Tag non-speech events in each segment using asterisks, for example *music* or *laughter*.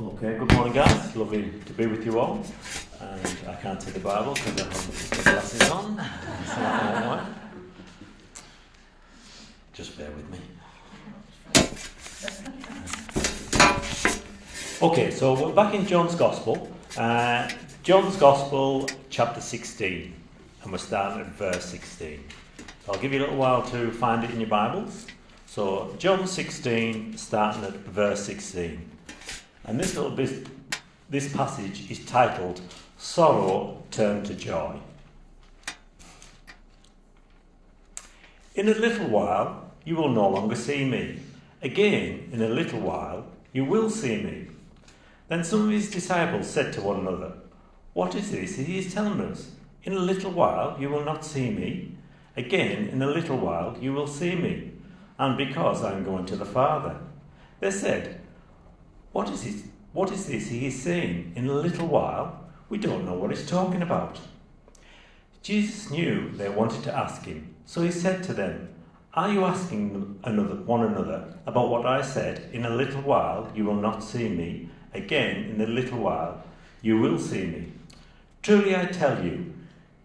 Okay, good morning, guys. Lovely to be with you all. And I can't see the Bible because I put the glasses on. Just bear with me. Okay, so we're back in John's Gospel. Uh, John's Gospel, chapter 16, and we're starting at verse 16. So I'll give you a little while to find it in your Bibles. So, John 16, starting at verse 16. And this little bit, this passage is titled Sorrow Turned to Joy. In a little while you will no longer see me. Again, in a little while you will see me. Then some of his disciples said to one another, What is this that he is telling us? In a little while you will not see me. Again, in a little while you will see me. And because I am going to the Father. They said, what is, it, what is this he is saying? In a little while, we don't know what he's talking about. Jesus knew they wanted to ask him, so he said to them, Are you asking another, one another about what I said? In a little while you will not see me. Again, in a little while you will see me. Truly I tell you,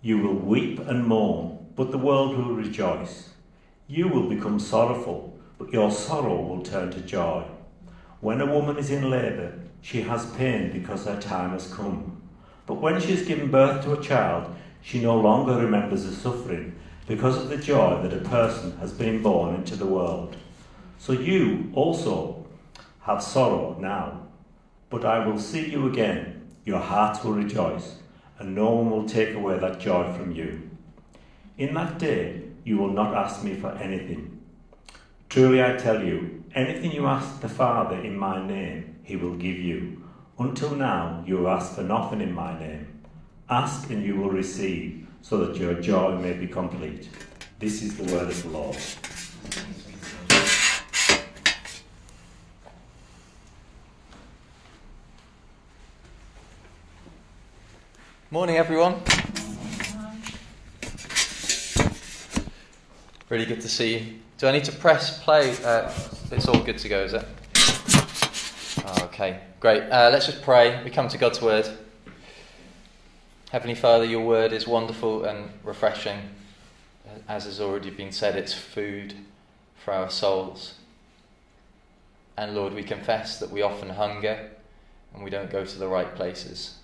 you will weep and mourn, but the world will rejoice. You will become sorrowful, but your sorrow will turn to joy. When a woman is in labour, she has pain because her time has come. But when she has given birth to a child, she no longer remembers the suffering because of the joy that a person has been born into the world. So you also have sorrow now, but I will see you again. Your hearts will rejoice, and no one will take away that joy from you. In that day, you will not ask me for anything. Truly I tell you, anything you ask the Father in my name, he will give you. Until now, you have asked for nothing in my name. Ask and you will receive, so that your joy may be complete. This is the word of the Lord. Morning, everyone. Really good to see you. Do I need to press play? Uh, it's all good to go, is it? Oh, okay, great. Uh, let's just pray. We come to God's word. Heavenly Father, your word is wonderful and refreshing. As has already been said, it's food for our souls. And Lord, we confess that we often hunger and we don't go to the right places.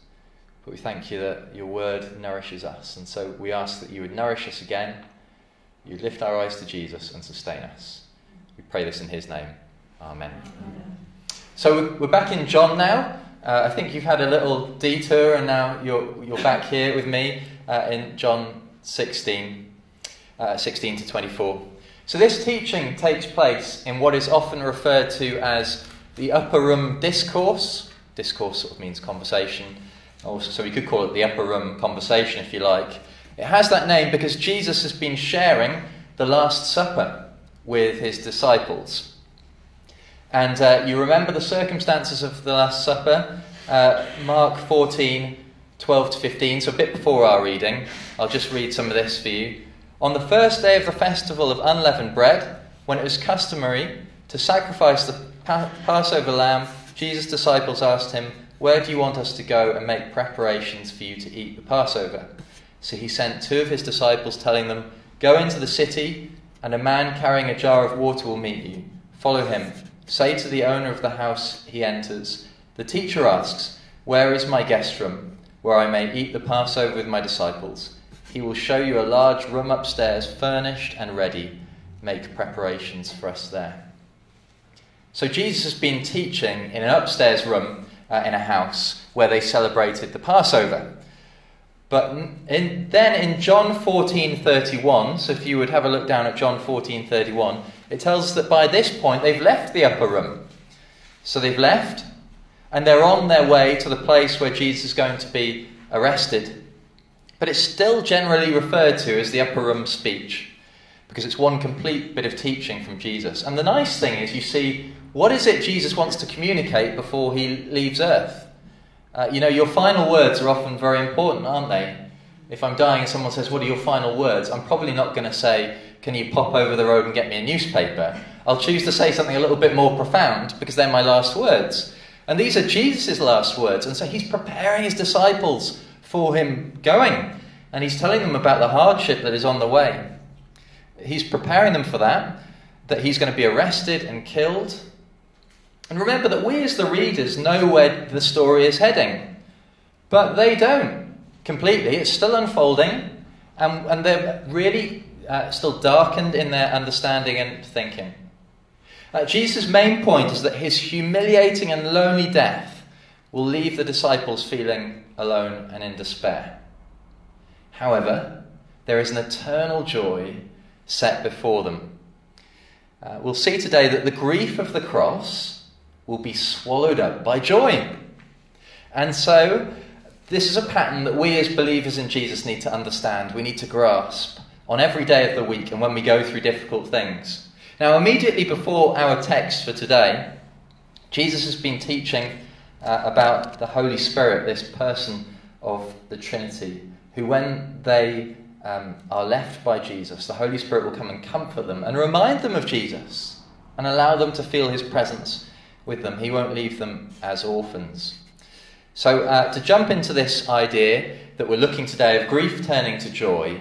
But we thank you that your word nourishes us. And so we ask that you would nourish us again. You lift our eyes to Jesus and sustain us. We pray this in his name. Amen. Amen. So we're back in John now. Uh, I think you've had a little detour and now you're, you're back here with me uh, in John 16, uh, 16 to 24. So this teaching takes place in what is often referred to as the upper room discourse. Discourse sort of means conversation. Also, so we could call it the upper room conversation if you like. It has that name because Jesus has been sharing the Last Supper with his disciples. And uh, you remember the circumstances of the Last Supper, uh, Mark 14, 12 to 15, so a bit before our reading. I'll just read some of this for you. On the first day of the festival of unleavened bread, when it was customary to sacrifice the Passover lamb, Jesus' disciples asked him, Where do you want us to go and make preparations for you to eat the Passover? So he sent two of his disciples, telling them, Go into the city, and a man carrying a jar of water will meet you. Follow him. Say to the owner of the house he enters, The teacher asks, Where is my guest room, where I may eat the Passover with my disciples? He will show you a large room upstairs, furnished and ready. Make preparations for us there. So Jesus has been teaching in an upstairs room uh, in a house where they celebrated the Passover. But in, then in John 14:31, so if you would have a look down at John 14:31, it tells us that by this point they've left the upper room. So they've left and they're on their way to the place where Jesus is going to be arrested. But it's still generally referred to as the upper room speech because it's one complete bit of teaching from Jesus. And the nice thing is you see what is it Jesus wants to communicate before he leaves earth? Uh, you know, your final words are often very important, aren't they? If I'm dying and someone says, What are your final words? I'm probably not going to say, Can you pop over the road and get me a newspaper? I'll choose to say something a little bit more profound because they're my last words. And these are Jesus' last words. And so he's preparing his disciples for him going. And he's telling them about the hardship that is on the way. He's preparing them for that, that he's going to be arrested and killed. And remember that we, as the readers, know where the story is heading. But they don't completely. It's still unfolding. And, and they're really uh, still darkened in their understanding and thinking. Uh, Jesus' main point is that his humiliating and lonely death will leave the disciples feeling alone and in despair. However, there is an eternal joy set before them. Uh, we'll see today that the grief of the cross will be swallowed up by joy. And so, this is a pattern that we as believers in Jesus need to understand, we need to grasp on every day of the week and when we go through difficult things. Now, immediately before our text for today, Jesus has been teaching uh, about the Holy Spirit, this person of the Trinity, who, when they um, are left by Jesus, the Holy Spirit will come and comfort them and remind them of Jesus and allow them to feel his presence with them. He won't leave them as orphans. So, uh, to jump into this idea that we're looking today of grief turning to joy,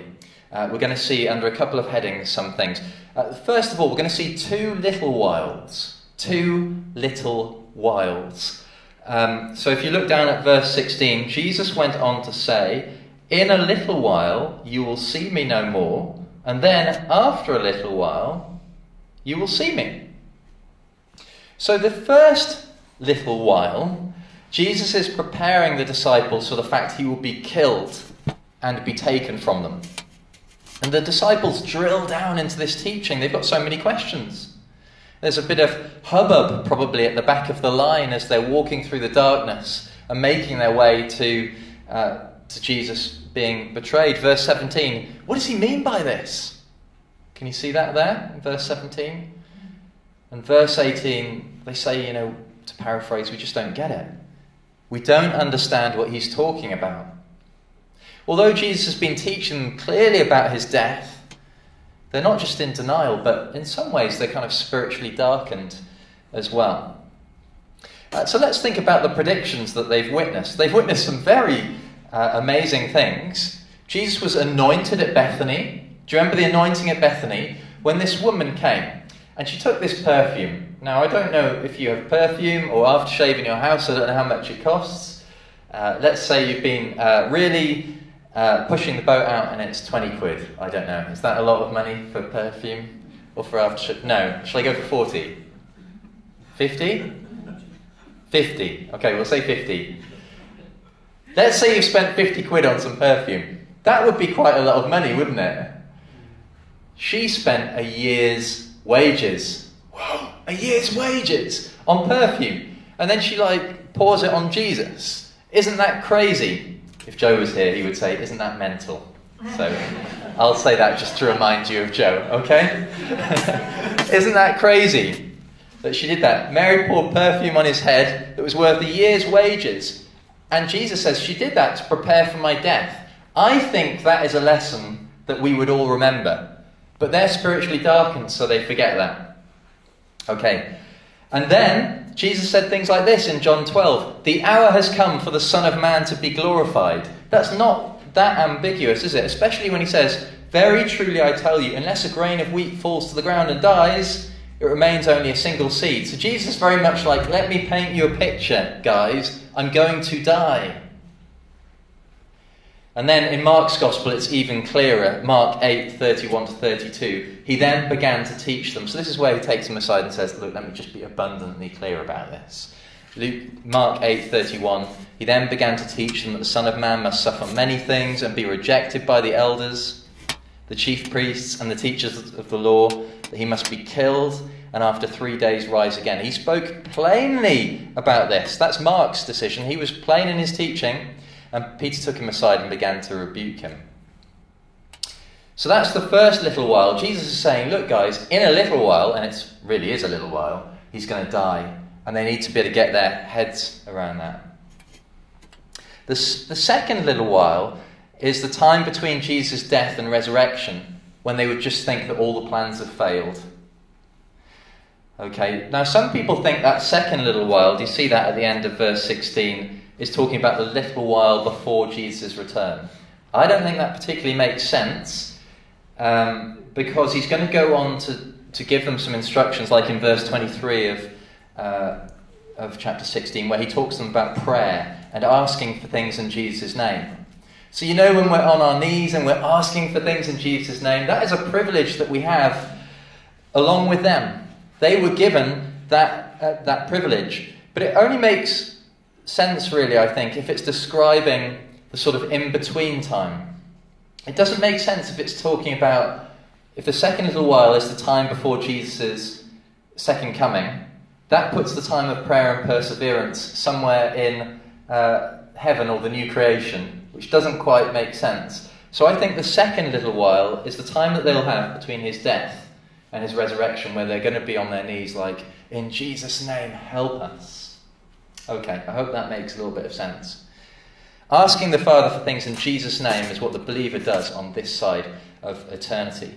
uh, we're going to see under a couple of headings some things. Uh, first of all, we're going to see two little wilds. Two little wilds. Um, so if you look down at verse 16, Jesus went on to say, In a little while you will see me no more, and then after a little while you will see me. So the first little while, Jesus is preparing the disciples for the fact he will be killed and be taken from them. And the disciples drill down into this teaching. They've got so many questions. There's a bit of hubbub probably at the back of the line as they're walking through the darkness and making their way to, uh, to Jesus being betrayed. Verse 17 What does he mean by this? Can you see that there in verse 17? And verse 18, they say, you know, to paraphrase, we just don't get it. We don't understand what he's talking about. Although Jesus has been teaching them clearly about his death, they're not just in denial, but in some ways they're kind of spiritually darkened as well. Uh, so let's think about the predictions that they've witnessed. They've witnessed some very uh, amazing things. Jesus was anointed at Bethany. Do you remember the anointing at Bethany? When this woman came and she took this perfume. Now, I don't know if you have perfume or aftershave in your house, I don't know how much it costs. Uh, let's say you've been uh, really uh, pushing the boat out and it's 20 quid. I don't know. Is that a lot of money for perfume or for aftershave? No. Shall I go for 40? 50? 50. Okay, we'll say 50. Let's say you've spent 50 quid on some perfume. That would be quite a lot of money, wouldn't it? She spent a year's wages. Whoa, a year's wages on perfume. And then she like pours it on Jesus. Isn't that crazy? If Joe was here, he would say, Isn't that mental? So I'll say that just to remind you of Joe, okay? *laughs* Isn't that crazy that she did that? Mary poured perfume on his head that was worth a year's wages. And Jesus says she did that to prepare for my death. I think that is a lesson that we would all remember. But they're spiritually darkened, so they forget that. Okay. And then Jesus said things like this in John 12 The hour has come for the Son of Man to be glorified. That's not that ambiguous, is it? Especially when he says, Very truly I tell you, unless a grain of wheat falls to the ground and dies, it remains only a single seed. So Jesus very much like, Let me paint you a picture, guys. I'm going to die. And then in Mark's Gospel, it's even clearer. Mark 8, 31 to 32. He then began to teach them. So this is where he takes them aside and says, Look, let me just be abundantly clear about this. Luke, Mark 8, 31. He then began to teach them that the Son of Man must suffer many things and be rejected by the elders, the chief priests, and the teachers of the law, that he must be killed and after three days rise again. He spoke plainly about this. That's Mark's decision. He was plain in his teaching. And Peter took him aside and began to rebuke him. So that's the first little while. Jesus is saying, Look, guys, in a little while, and it really is a little while, he's going to die. And they need to be able to get their heads around that. The, the second little while is the time between Jesus' death and resurrection when they would just think that all the plans have failed. Okay, now some people think that second little while, do you see that at the end of verse 16, is talking about the little while before Jesus' return. I don't think that particularly makes sense um, because he's going to go on to, to give them some instructions, like in verse 23 of, uh, of chapter 16, where he talks to them about prayer and asking for things in Jesus' name. So, you know, when we're on our knees and we're asking for things in Jesus' name, that is a privilege that we have along with them. They were given that, uh, that privilege. But it only makes sense, really, I think, if it's describing the sort of in between time. It doesn't make sense if it's talking about if the second little while is the time before Jesus' second coming, that puts the time of prayer and perseverance somewhere in uh, heaven or the new creation, which doesn't quite make sense. So I think the second little while is the time that they'll have between his death and his resurrection, where they're going to be on their knees, like, In Jesus' name, help us. Okay, I hope that makes a little bit of sense. Asking the Father for things in Jesus' name is what the believer does on this side of eternity.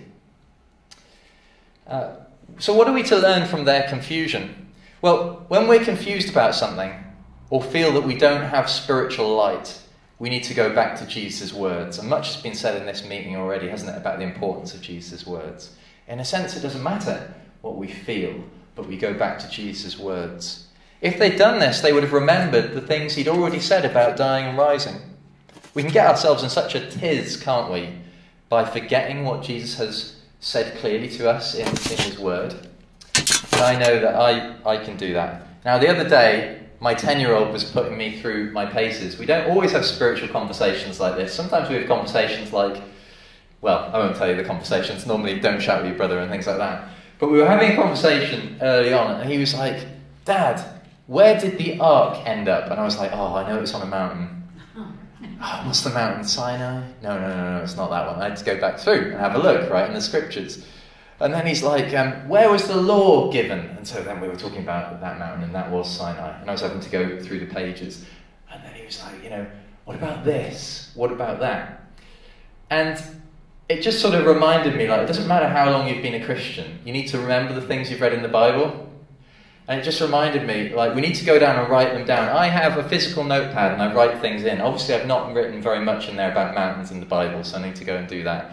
Uh, so, what are we to learn from their confusion? Well, when we're confused about something or feel that we don't have spiritual light, we need to go back to Jesus' words. And much has been said in this meeting already, hasn't it, about the importance of Jesus' words. In a sense, it doesn't matter what we feel, but we go back to Jesus' words. If they'd done this, they would have remembered the things he'd already said about dying and rising. We can get ourselves in such a tiz, can't we, by forgetting what Jesus has said clearly to us in, in his word. And I know that I, I can do that. Now, the other day, my 10 year old was putting me through my paces. We don't always have spiritual conversations like this. Sometimes we have conversations like, well, I won't tell you the conversations. Normally, don't shout at your brother and things like that. But we were having a conversation early on, and he was like, Dad, where did the ark end up? And I was like, Oh, I know it's on a mountain. *laughs* Oh, what's the mountain? Sinai? No, no, no, no, it's not that one. I had to go back through and have a look, right, in the scriptures. And then he's like, um, Where was the law given? And so then we were talking about that mountain, and that was Sinai. And I was having to go through the pages. And then he was like, You know, what about this? What about that? And it just sort of reminded me like, it doesn't matter how long you've been a Christian, you need to remember the things you've read in the Bible. And it just reminded me, like, we need to go down and write them down. I have a physical notepad and I write things in. Obviously, I've not written very much in there about mountains in the Bible, so I need to go and do that.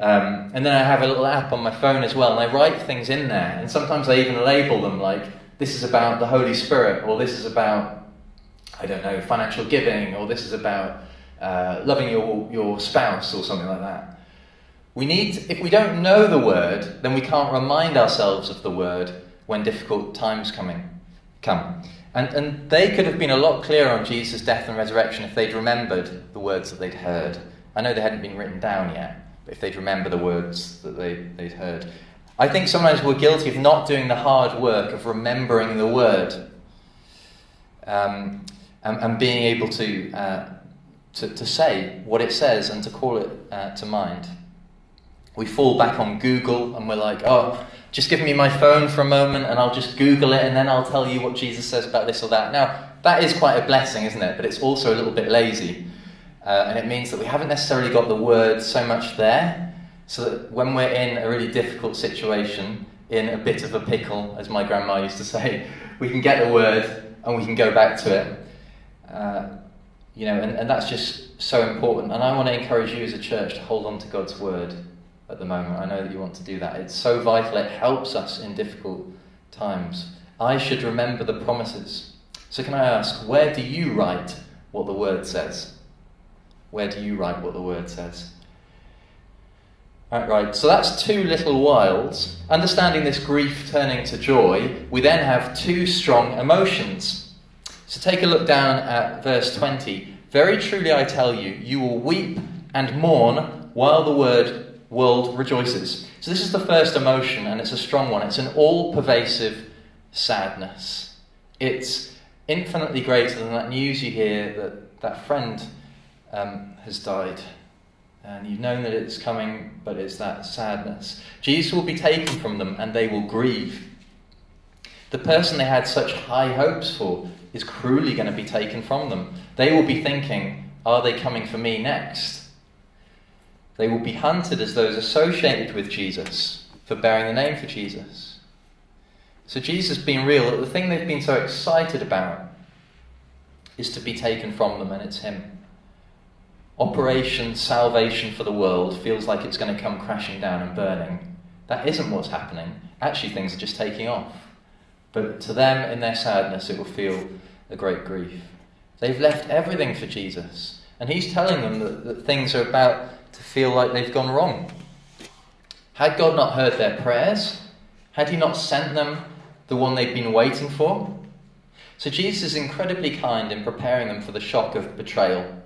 Um, and then I have a little app on my phone as well, and I write things in there. And sometimes I even label them like, this is about the Holy Spirit, or this is about, I don't know, financial giving, or this is about uh, loving your, your spouse, or something like that. We need, if we don't know the word, then we can't remind ourselves of the word when difficult times coming come. And, and they could have been a lot clearer on Jesus' death and resurrection if they'd remembered the words that they'd heard. I know they hadn't been written down yet, but if they'd remember the words that they, they'd heard. I think sometimes we're guilty of not doing the hard work of remembering the word um, and, and, being able to, uh, to, to, say what it says and to call it uh, to mind. We fall back on Google and we're like, oh, just give me my phone for a moment and I'll just Google it and then I'll tell you what Jesus says about this or that. Now, that is quite a blessing, isn't it? But it's also a little bit lazy. Uh, and it means that we haven't necessarily got the word so much there, so that when we're in a really difficult situation, in a bit of a pickle, as my grandma used to *laughs* say, we can get the word and we can go back to it. Uh, you know, and, and that's just so important. And I want to encourage you as a church to hold on to God's word at the moment. I know that you want to do that. It's so vital, it helps us in difficult times. I should remember the promises. So, can I ask, where do you write what the word says? Where do you write what the word says? Right, right, so that's two little whiles. Understanding this grief turning to joy, we then have two strong emotions. So take a look down at verse 20. Very truly I tell you, you will weep and mourn while the word world rejoices. So, this is the first emotion, and it's a strong one. It's an all pervasive sadness. It's infinitely greater than that news you hear that that friend um, has died. And you've known that it's coming, but it's that sadness. Jesus will be taken from them, and they will grieve. The person they had such high hopes for is cruelly going to be taken from them. They will be thinking, Are they coming for me next? They will be hunted as those associated with Jesus for bearing the name for Jesus. So Jesus being real, the thing they've been so excited about is to be taken from them, and it's Him. Operation salvation for the world feels like it's going to come crashing down and burning. That isn't what's happening. Actually, things are just taking off. But to them, in their sadness, it will feel a great grief. They've left everything for Jesus, and He's telling them that, that things are about to feel like they've gone wrong. Had God not heard their prayers? Had He not sent them the one they've been waiting for? So Jesus is incredibly kind in preparing them for the shock of betrayal,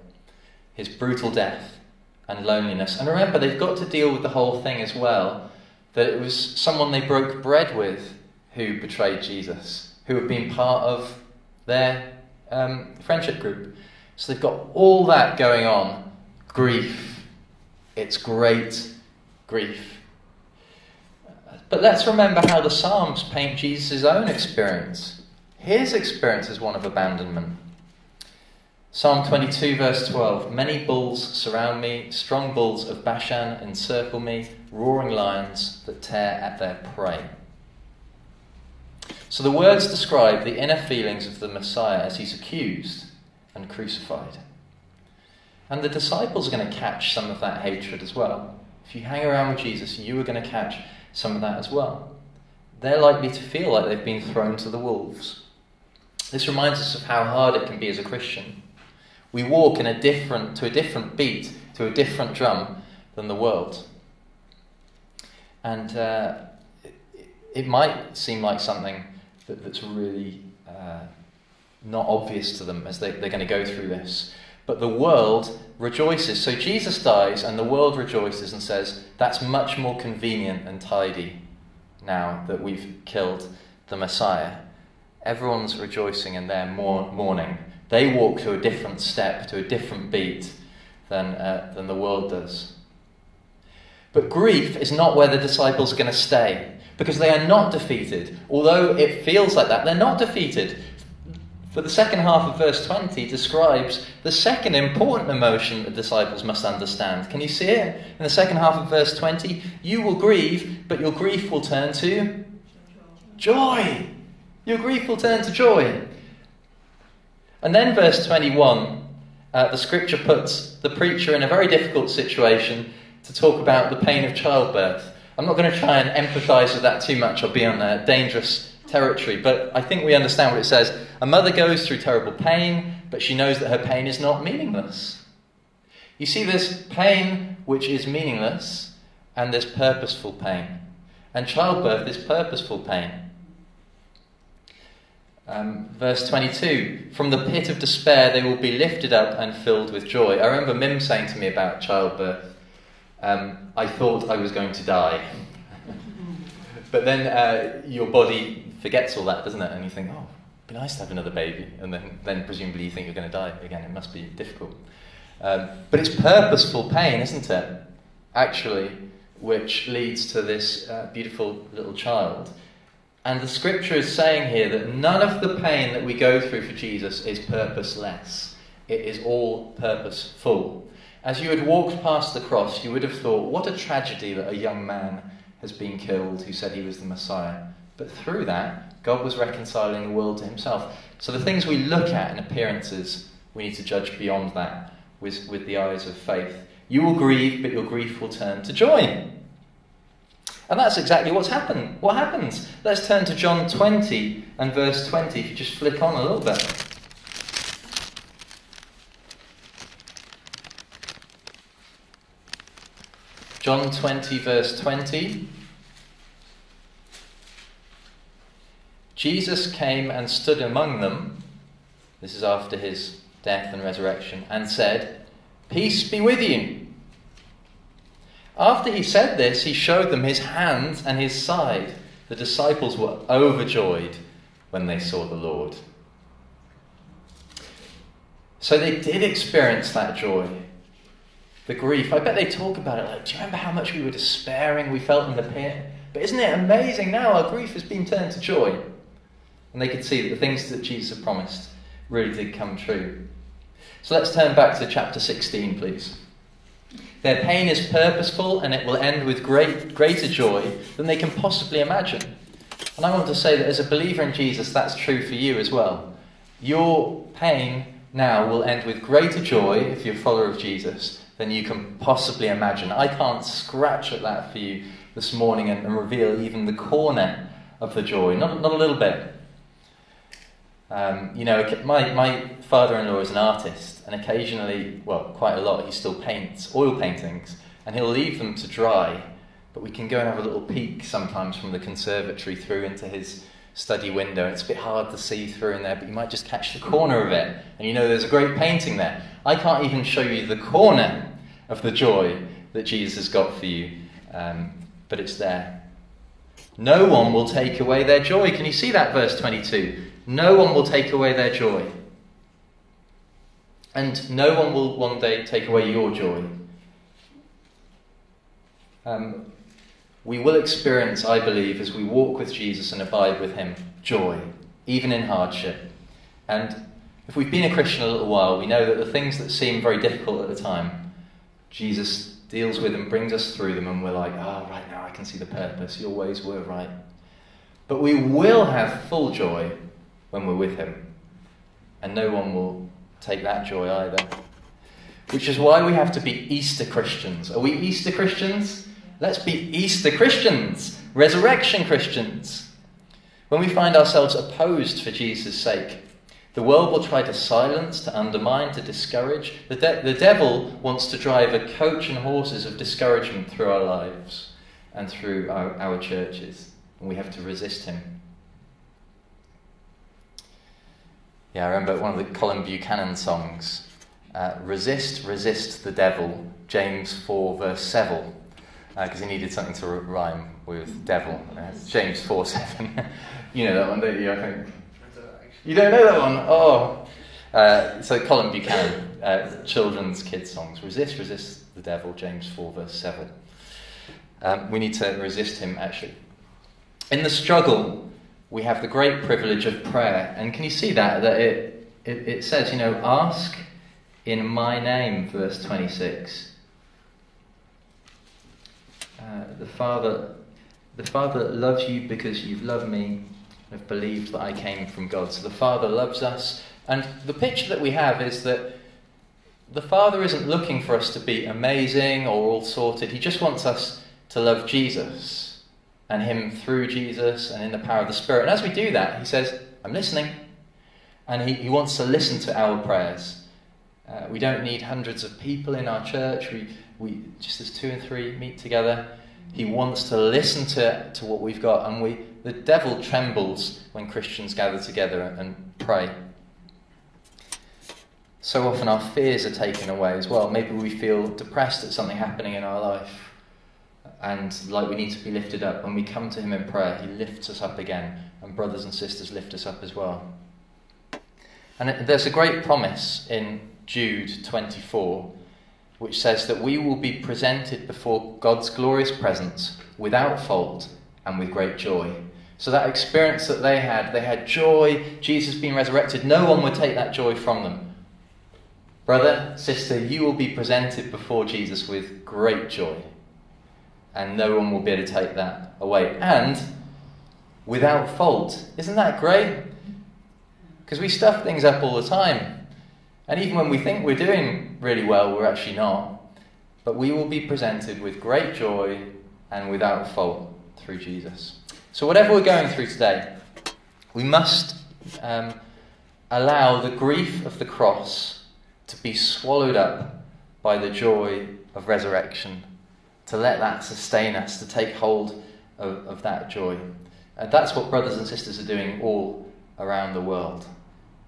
his brutal death, and loneliness. And remember, they've got to deal with the whole thing as well that it was someone they broke bread with who betrayed Jesus, who had been part of their um, friendship group. So they've got all that going on grief. It's great grief. But let's remember how the Psalms paint Jesus' own experience. His experience is one of abandonment. Psalm 22, verse 12 Many bulls surround me, strong bulls of Bashan encircle me, roaring lions that tear at their prey. So the words describe the inner feelings of the Messiah as he's accused and crucified. And the disciples are going to catch some of that hatred as well. If you hang around with Jesus, you are going to catch some of that as well. They're likely to feel like they've been thrown to the wolves. This reminds us of how hard it can be as a Christian. We walk in a different, to a different beat, to a different drum than the world. And uh, it, it, might seem like something that, that's really uh, not obvious to them as they, they're going to go through this. But the world rejoices. So Jesus dies, and the world rejoices and says, That's much more convenient and tidy now that we've killed the Messiah. Everyone's rejoicing in their mourning. They walk to a different step, to a different beat than, uh, than the world does. But grief is not where the disciples are going to stay because they are not defeated. Although it feels like that, they're not defeated. But the second half of verse 20 describes the second important emotion the disciples must understand. Can you see it? In the second half of verse 20, you will grieve, but your grief will turn to joy. Your grief will turn to joy. And then, verse 21, uh, the scripture puts the preacher in a very difficult situation to talk about the pain of childbirth. I'm not going to try and empathize with that too much or be on a dangerous territory, but I think we understand what it says. A mother goes through terrible pain, but she knows that her pain is not meaningless. You see, this pain which is meaningless, and this purposeful pain. And childbirth is purposeful pain. Um, verse 22 From the pit of despair they will be lifted up and filled with joy. I remember Mim saying to me about childbirth, um, I thought I was going to die. *laughs* but then uh, your body forgets all that, doesn't it? And you think, oh, it'd be nice to have another baby. And then, then presumably you think you're going to die again. It must be difficult. Um, but it's purposeful pain, isn't it? Actually, which leads to this uh, beautiful little child. And the scripture is saying here that none of the pain that we go through for Jesus is purposeless, it is all purposeful. As you had walked past the cross, you would have thought, what a tragedy that a young man has been killed who said he was the Messiah. But through that, God was reconciling the world to himself. So the things we look at in appearances, we need to judge beyond that with, with the eyes of faith. You will grieve, but your grief will turn to joy. And that's exactly what's happened. What happens? Let's turn to John 20 and verse 20. If you just flick on a little bit. John 20, verse 20. Jesus came and stood among them. This is after his death and resurrection, and said, Peace be with you. After he said this, he showed them his hands and his side. The disciples were overjoyed when they saw the Lord. So they did experience that joy, the grief. I bet they talk about it like, do you remember how much we were despairing, we felt in the pit? But isn't it amazing now our grief has been turned to joy? And they could see that the things that Jesus had promised really did come true. So let's turn back to chapter 16, please. Their pain is purposeful and it will end with great, greater joy than they can possibly imagine. And I want to say that as a believer in Jesus, that's true for you as well. Your pain now will end with greater joy if you're a follower of Jesus than you can possibly imagine. I can't scratch at that for you this morning and, and reveal even the corner of the joy, not, not a little bit. Um, you know, my, my father in law is an artist, and occasionally, well, quite a lot, he still paints oil paintings, and he'll leave them to dry but we can go and have a little peek sometimes from the conservatory through into his study window. It's a bit hard to see through in there, but you might just catch the corner of it. And you know there's a great painting there. I can't even show you the corner of the joy that Jesus has got for you, um, but it's there. No one will take away their joy. Can you see that, verse 22? No one will take away their joy. And no one will one day take away your joy. Um, we will experience, I believe, as we walk with Jesus and abide with Him, joy, even in hardship. And if we've been a Christian a little while, we know that the things that seem very difficult at the time, Jesus deals with and brings us through them, and we're like, oh, right now I can see the purpose. Your ways were right. But we will have full joy when we're with Him. And no one will take that joy either. Which is why we have to be Easter Christians. Are we Easter Christians? Let's be Easter Christians, resurrection Christians. When we find ourselves opposed for Jesus' sake, the world will try to silence, to undermine, to discourage. The, de- the devil wants to drive a coach and horses of discouragement through our lives and through our, our churches, and we have to resist him. Yeah, I remember one of the Colin Buchanan songs uh, Resist, resist the devil, James 4, verse 7 because uh, he needed something to rhyme with devil. Uh, James 4 *laughs* 7. you know that one, don't you? I think. You don't know that one? Oh. Uh, so Colin Buchanan, uh, children's kids songs. Resist, resist the devil, James 4, verse 7. Um, we need to resist him, actually. In the struggle, we have the great privilege of prayer. And can you see that? That it, it, it says, you know, ask in my name, verse 26. Uh, the Father, the Father loves you because you've loved me and have believed that I came from God. So the Father loves us. And the picture that we have is that the Father isn't looking for us to be amazing or all sorted. He just wants us to love Jesus and Him through Jesus and in the power of the Spirit. And as we do that, He says, I'm listening. And He, he wants to listen to our prayers. Uh, we don't need hundreds of people in our church. We, we just as two and three meet together, he wants to listen to, to what we've got. And we, the devil trembles when Christians gather together and pray. So often our fears are taken away as well. Maybe we feel depressed at something happening in our life and like we need to be lifted up. When we come to Him in prayer, He lifts us up again, and brothers and sisters lift us up as well. And there's a great promise in Jude 24 which says that we will be presented before God's glorious presence without fault and with great joy. So, that experience that they had, they had joy, Jesus being resurrected, no one would take that joy from them. Brother, sister, you will be presented before Jesus with great joy, and no one will be able to take that away. And without fault. Isn't that great? Because we stuff things up all the time. And even when we think we're doing really well, we're actually not. But we will be presented with great joy and without fault through Jesus. So, whatever we're going through today, we must um, allow the grief of the cross to be swallowed up by the joy of resurrection, to let that sustain us, to take hold of, of that joy. And that's what brothers and sisters are doing all around the world.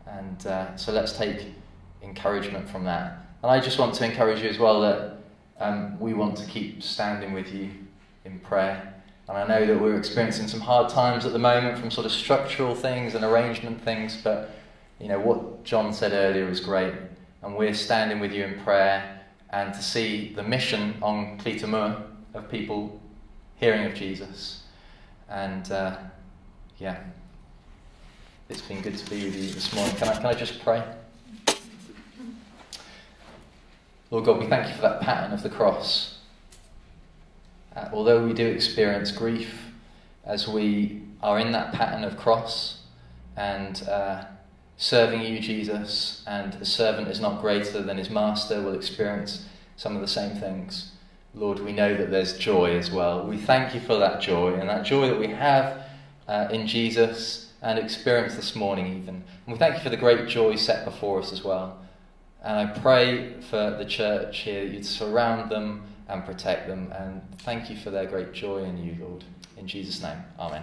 And uh, so let's take encouragement from that. And I just want to encourage you as well that um, we want to keep standing with you in prayer. And I know that we're experiencing some hard times at the moment from sort of structural things and arrangement things, but you know what John said earlier is great. And we're standing with you in prayer and to see the mission on Cleator Moor of people hearing of Jesus. And uh, yeah, it's been good to be with you this morning. Can I, can I just pray? Lord God, we thank you for that pattern of the cross. Uh, although we do experience grief as we are in that pattern of cross and uh, serving you, Jesus, and a servant is not greater than his master, will experience some of the same things. Lord, we know that there's joy as well. We thank you for that joy and that joy that we have uh, in Jesus and experience this morning, even. And we thank you for the great joy set before us as well. And I pray for the church here that you'd surround them and protect them. And thank you for their great joy in you, Lord. In Jesus' name, Amen.